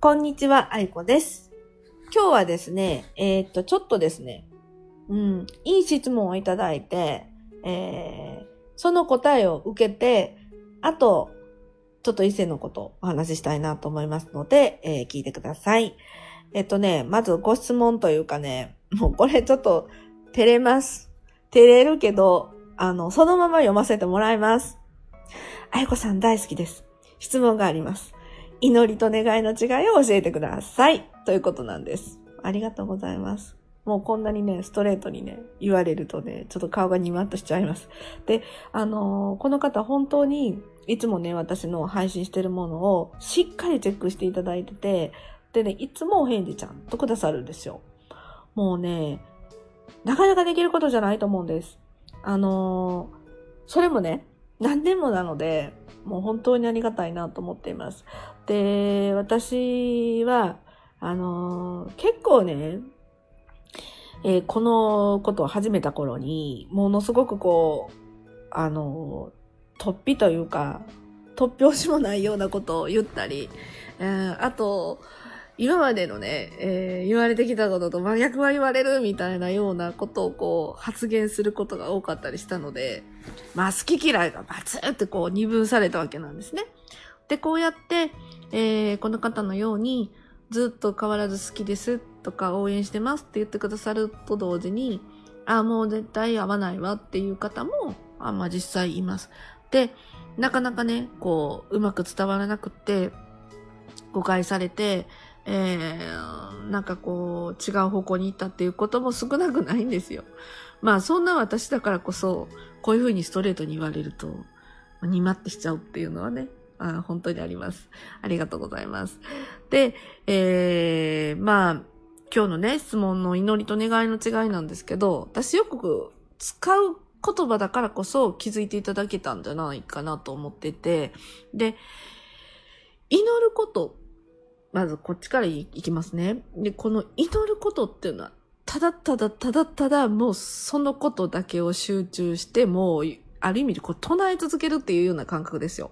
こんにちは、あいこです。今日はですね、えーっと、ちょっとですね、うん、いい質問をいただいて、えー、その答えを受けて、あと、ちょっと異性のことをお話ししたいなと思いますので、えー聞いてください。えっとね、まずご質問というかね、もうこれちょっと照れます。照れるけど、あの、そのまま読ませてもらいます。あやこさん大好きです。質問があります。祈りと願いの違いを教えてください。ということなんです。ありがとうございます。もうこんなにね、ストレートにね、言われるとね、ちょっと顔がニワッとしちゃいます。で、あのーこの方本当に、いつもね、私の配信してるものをしっかりチェックしていただいてて、でね、いつもお返事ちゃんとくださるんですよ。もうね、なかなかできることじゃないと思うんです。あのーそれもね、何年もなので、もう本当にありがたいなと思っています。で、私は、あの結構ね、えーこのことを始めた頃に、ものすごくこう、あの突飛というか、突拍子もないようなことを言ったり、えーあと、今までのね、えー言われてきたことと真逆は言われるみたいなようなことをこう発言することが多かったりしたので、まあ好き嫌いがバツってこう二分されたわけなんですね。で、こうやって、えーこの方のようにずっと変わらず好きですとか応援してますって言ってくださると同時に、ああ、もう絶対合わないわっていう方も、あまあ実際います。で、なかなかね、こう、うまく伝わらなくって、誤解されて、えー、なんかこう、違う方向に行ったっていうことも少なくないんですよ。まあ、そんな私だからこそ、こういうふうにストレートに言われると、にまってしちゃうっていうのはね、あ本当にあります。ありがとうございます。で、えー、まあ、今日のね、質問の祈りと願いの違いなんですけど、私よく使う言葉だからこそ気づいていただけたんじゃないかなと思ってて、で、祈ること、まずこっちからいきますね。で、この祈ることっていうのは、ただただただただもうそのことだけを集中して、もう、ある意味でこう唱え続けるっていうような感覚ですよ。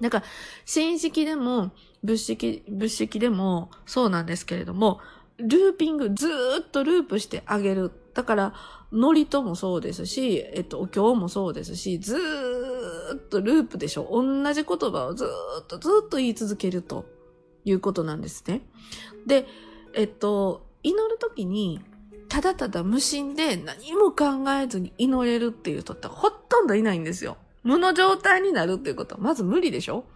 だから、神式でも、仏式、仏式でもそうなんですけれども、ルーピング、ずーっとループしてあげる。だから、ノリともそうですし、えっと、お経もそうですし、ずーっとループでしょ。同じ言葉をずーっとずーっと言い続けるということなんですね。で、えっと、祈るときに、ただただ無心で何も考えずに祈れるっていう人ってほとんどいないんですよ。無の状態になるっていうことはまず無理でしょ？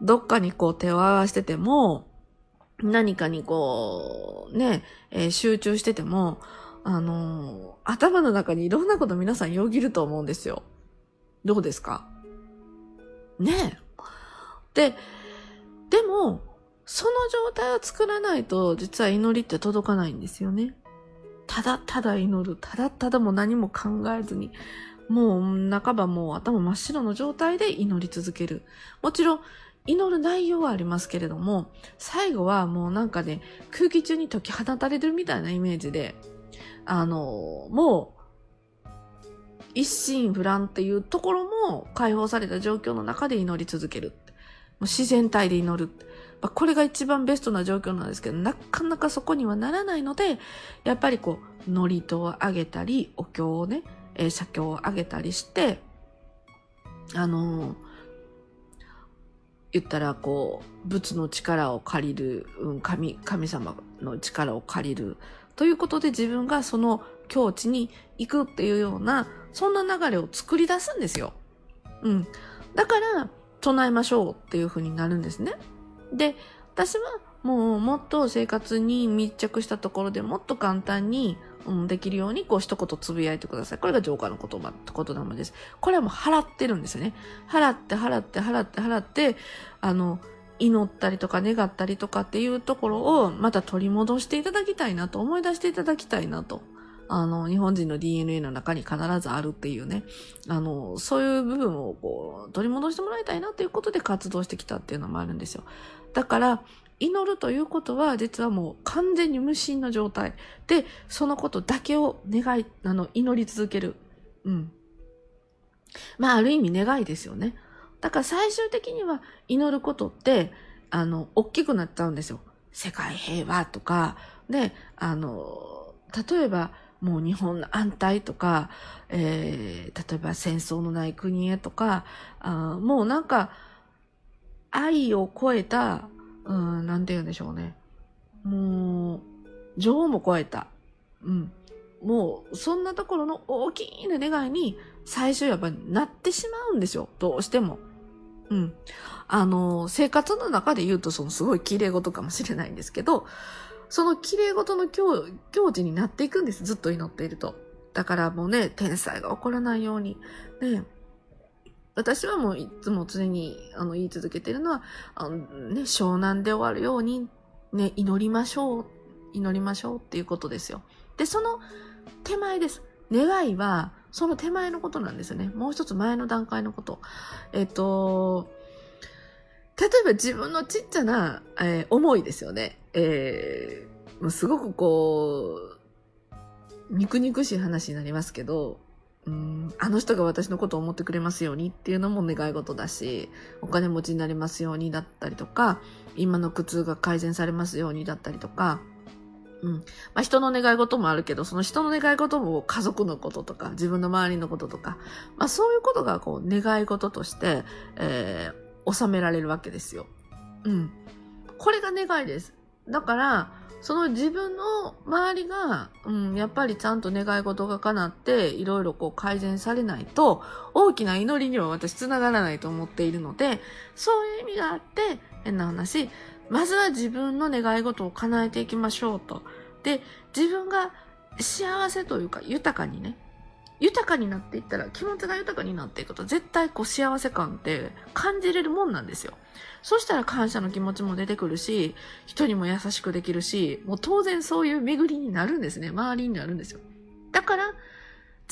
どっかにこう手を合わせてても、何かにこう、ね、えー集中してても、あのー頭の中にいろんなこと皆さんよぎると思うんですよ。どうですか？ねえ。で、でも、その状態を作らないと、実は祈りって届かないんですよね。ただただ祈る。ただただもう何も考えずに、もう半ばもう頭真っ白の状態で祈り続ける。もちろん、祈る内容はありますけれども、最後はもうなんかね、空気中に解き放たれるみたいなイメージで、あの、もう、一心不乱っていうところも解放された状況の中で祈り続ける。もう自然体で祈る。あこれが一番ベストな状況なんですけど、なかなかそこにはならないので、やっぱりこう、祝詞をあげたり、お経をね、えー写経をあげたりして、あのー言ったらこう、仏の力を借りる、うん、神、神様の力を借りる。ということで自分がその境地に行くっていうような、そんな流れを作り出すんですよ。うん。だから、唱えましょうっていう風になるんですね。で、私はもうもっと生活に密着したところでもっと簡単に、うん、できるようにこう一言つぶやいてください。これが浄化の言葉、言霊です。これはもう払ってるんですよね。払って払って払って払って、あの、祈ったりとか願ったりとかっていうところをまた取り戻していただきたいなと、思い出していただきたいなと。あの、日本人の DNA の中に必ずあるっていうね、あの、そういう部分をこう、取り戻してもらいたいなということで活動してきたっていうのもあるんですよ。だから、祈るということは、実はもう完全に無心の状態で、そのことだけを願い、あの、祈り続ける。うん。まあ、ある意味願いですよね。だから最終的には祈ることって、あの、大きくなっちゃうんですよ。世界平和とか、で、あの、例えば、もう日本の安泰とか、えー、例えば戦争のない国へとか、あもうなんか、愛を超えた、うん、なんて言うんでしょうね。もう、情も超えた。うん。もう、そんなところの大きな願いに、最初やっぱりなってしまうんですよ。どうしても。うん。あの、生活の中で言うと、そのすごい綺麗事かもしれないんですけど、その綺麗事の境境地になっていくんです。ずっと祈っていると。だからもうね、天才が起こらないように。ね、私はもういつも常にあの言い続けてるのは、あのね、湘南で終わるように、ね、祈りましょう。祈りましょうっていうことですよ。で、その手前です。願いは、その手前のことなんですよね。もう一つ前の段階のこと。えっと、例えば自分のちっちゃな、えー、思いですよね。えー、すごくこう、肉肉しい話になりますけど、うん、あの人が私のことを思ってくれますようにっていうのも願い事だし、お金持ちになりますようにだったりとか、今の苦痛が改善されますようにだったりとか、うん。まあ、人の願い事もあるけど、その人の願い事も家族のこととか、自分の周りのこととか、まあ、そういうことがこう、願い事として、えー、収められるわけですよ。うん。これが願いです。だから、その自分の周りが、うん、やっぱりちゃんと願い事が叶って、いろいろこう改善されないと、大きな祈りには私繋がらないと思っているので、そういう意味があって、変な話、まずは自分の願い事を叶えていきましょうと。で、自分が幸せというか豊かにね、豊かになっていったら気持ちが豊かになっていくと絶対こう幸せ感って感じれるもんなんですよ。そしたら感謝の気持ちも出てくるし、人にも優しくできるし、もう当然そういう巡りになるんですね。周りになるんですよ。だから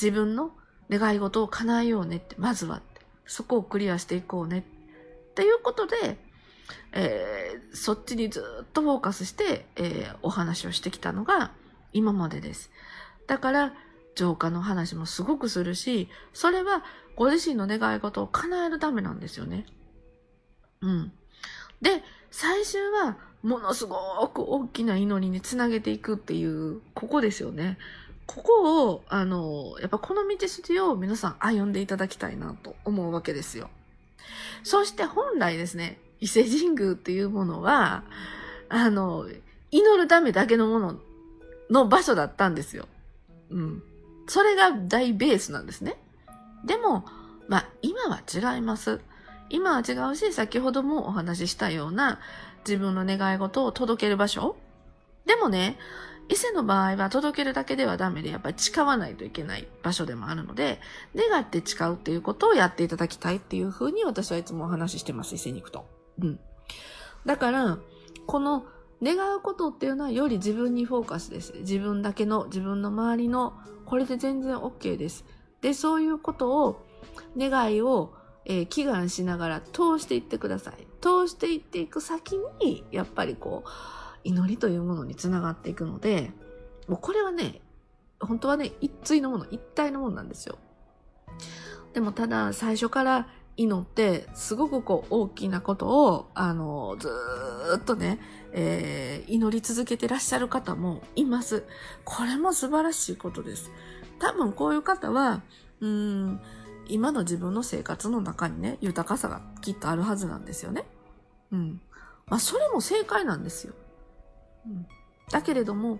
自分の願い事を叶えようねって、まずはそこをクリアしていこうねっていうことで、えー、そっちにずっとフォーカスして、えー、お話をしてきたのが今までです。だから、浄化の話もすごくするし、それはご自身の願い事を叶えるためなんですよね。うん。で、最終はものすごく大きな祈りにつなげていくっていう、ここですよね。ここを、あの、やっぱこの道筋を皆さん歩んでいただきたいなと思うわけですよ。そして本来ですね、伊勢神宮っていうものは、あの、祈るためだけのものの場所だったんですよ。うん。それが大ベースなんですね。でも、まあ、今は違います。今は違うし、先ほどもお話ししたような自分の願い事を届ける場所。でもね、伊勢の場合は届けるだけではダメで、やっぱり誓わないといけない場所でもあるので、願って誓うっていうことをやっていただきたいっていうふうに私はいつもお話ししてます、伊勢に行くと。うん。だから、この願うことっていうのはより自分にフォーカスです。自分だけの、自分の周りの、これで全然 OK です。で、そういうことを、願いを、えー、祈願しながら通していってください。通していっていく先に、やっぱりこう、祈りというものにつながっていくので、もうこれはね、本当はね、一対のもの、一体のものなんですよ。でもただ、最初から祈って、すごくこう大きなことを、あの、ずっとね、えー、祈り続けてらっしゃる方もいます。これも素晴らしいことです。多分こういう方は、うん、今の自分の生活の中にね、豊かさがきっとあるはずなんですよね。うん。まあ、それも正解なんですよ。うん。だけれども、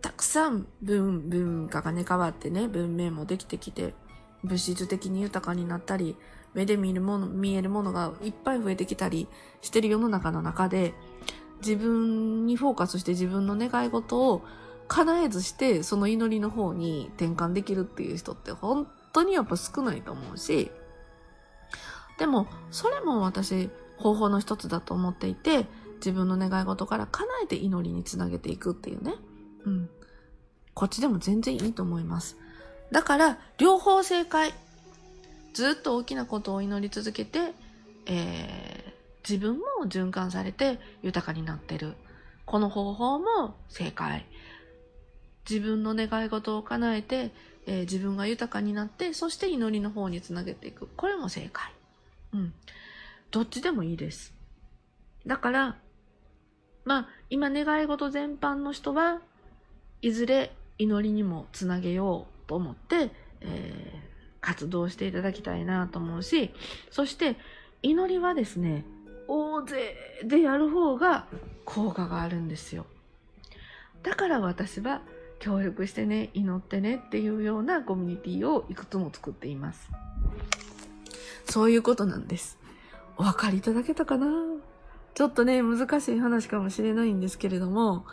たくさん文、文化がね、変わってね、文明もできてきて、物質的に豊かになったり、目で見るもの、見えるものがいっぱい増えてきたりしてる世の中の中で、自分にフォーカスして自分の願い事を叶えずして、その祈りの方に転換できるっていう人って本当にやっぱ少ないと思うし、でも、それも私、方法の一つだと思っていて、自分の願い事から叶えて祈りにつなげていくっていうね。うん。こっちでも全然いいと思います。だから、両方正解。ずっと大きなことを祈り続けて、えー、自分も循環されて豊かになってる。この方法も正解。自分の願い事を叶えて、えー、自分が豊かになって、そして祈りの方につなげていく。これも正解。うん。どっちでもいいです。だから、まあ、今願い事全般の人はいずれ祈りにもつなげようと思って、えー活動していただきたいなと思うし、そして祈りはですね、大勢でやる方が効果があるんですよ。だから私は協力してね、祈ってねっていうようなコミュニティをいくつも作っています。そういうことなんです。お分かりいただけたかな？ちょっとね、難しい話かもしれないんですけれども、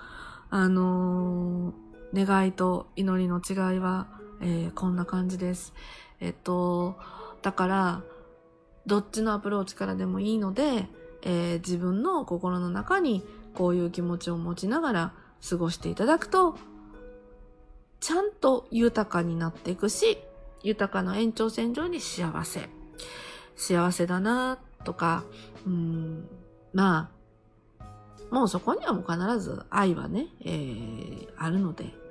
あのー願いと祈りの違いは、えーこんな感じです。えっと、だから、どっちのアプローチからでもいいので、えー自分の心の中にこういう気持ちを持ちながら過ごしていただくと、ちゃんと豊かになっていくし、豊かな延長線上に幸せ。幸せだなとか、うん、まあ、もうそこにはもう必ず愛はね、えーあるので。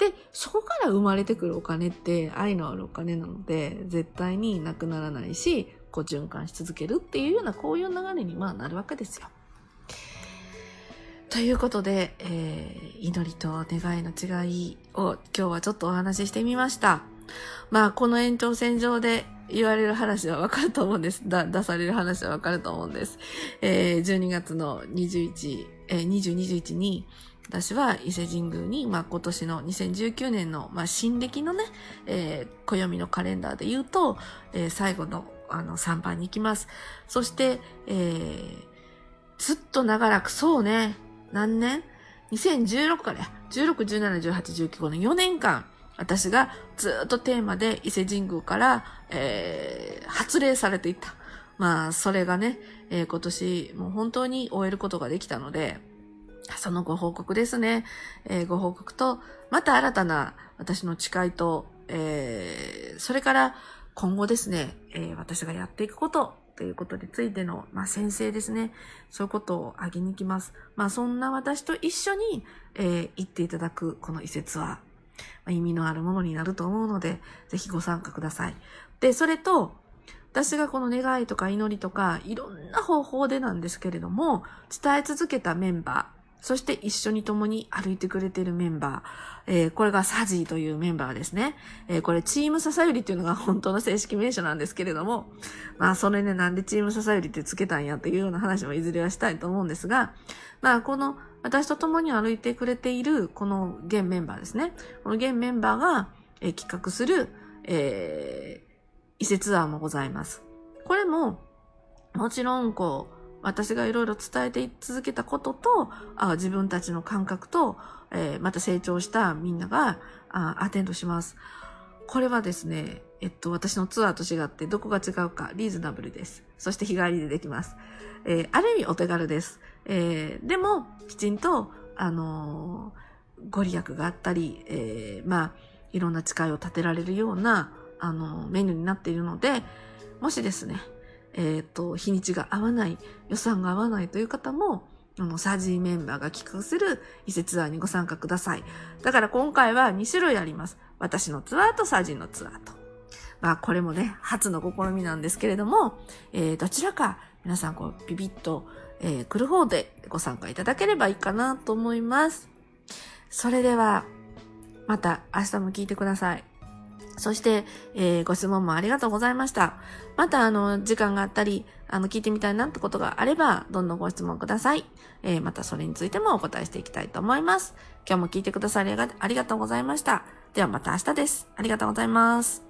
で、そこから生まれてくるお金って愛のあるお金なので、絶対になくならないし、こう循環し続けるっていうようなこういう流れにまあなるわけですよ。ということで、えー祈りと願いの違いを今日はちょっとお話ししてみました。まあ、この延長線上で言われる話はわかると思うんです。だ、出される話はわかると思うんです。えー12月の21、えー20、21に、私は伊勢神宮に、まあ、今年の2019年の、まあ、新暦のね、えー暦のカレンダーで言うと、えー最後の、あの、3番に行きます。そして、えーずっと長らく、そうね、何年 ?2016 から、16、17、18、19、この4年間、私がずっとテーマで伊勢神宮から、えー発令されていった。まあ、それがね、えー今年、もう本当に終えることができたので、そのご報告ですね。えーご報告と、また新たな私の誓いと、えーそれから今後ですね、えー私がやっていくことということについての、まあ、先生ですね。そういうことを挙げに行きます。まあ、そんな私と一緒に、えー行っていただくこの移設は、まあ意味のあるものになると思うので、ぜひご参加ください。で、それと、私がこの願いとか祈りとか、いろんな方法でなんですけれども、伝え続けたメンバー、そして一緒に共に歩いてくれているメンバー、えーこれがサジーというメンバーですね。えーこれチーム笹よりっていうのが本当の正式名称なんですけれども、まあそれね、なんでチーム笹よりってつけたんやっていうような話もいずれはしたいと思うんですが、まあこの私と共に歩いてくれているこの現メンバーですね。この現メンバーが、えー企画する、えー移設ツアーもございます。これも、もちろん、こう、私がいろいろ伝えてい続けたことと、あ自分たちの感覚と、えーまた成長したみんながあアテンドします。これはですね、えっと、私のツアーと違ってどこが違うか、リーズナブルです。そして日帰りでできます。えーある意味お手軽です。えーでも、きちんと、あのーご利益があったり、えーまあ、いろんな誓いを立てられるような、あのーメニューになっているので、もしですね、えっ、と、日にちが合わない、予算が合わないという方も、あの、サージーメンバーが企画する伊勢ツアーにご参加ください。だから今回は2種類あります。私のツアーとサージーのツアーと。まあ、これもね、初の試みなんですけれども、えーどちらか皆さんこう、ビビッと、えー来る方でご参加いただければいいかなと思います。それでは、また明日も聞いてください。そして、えーご質問もありがとうございました。また、あの、時間があったり、あの、聞いてみたいなってことがあれば、どんどんご質問ください。えーまたそれについてもお答えしていきたいと思います。今日も聞いてくださりありがありがとうございました。ではまた明日です。ありがとうございます。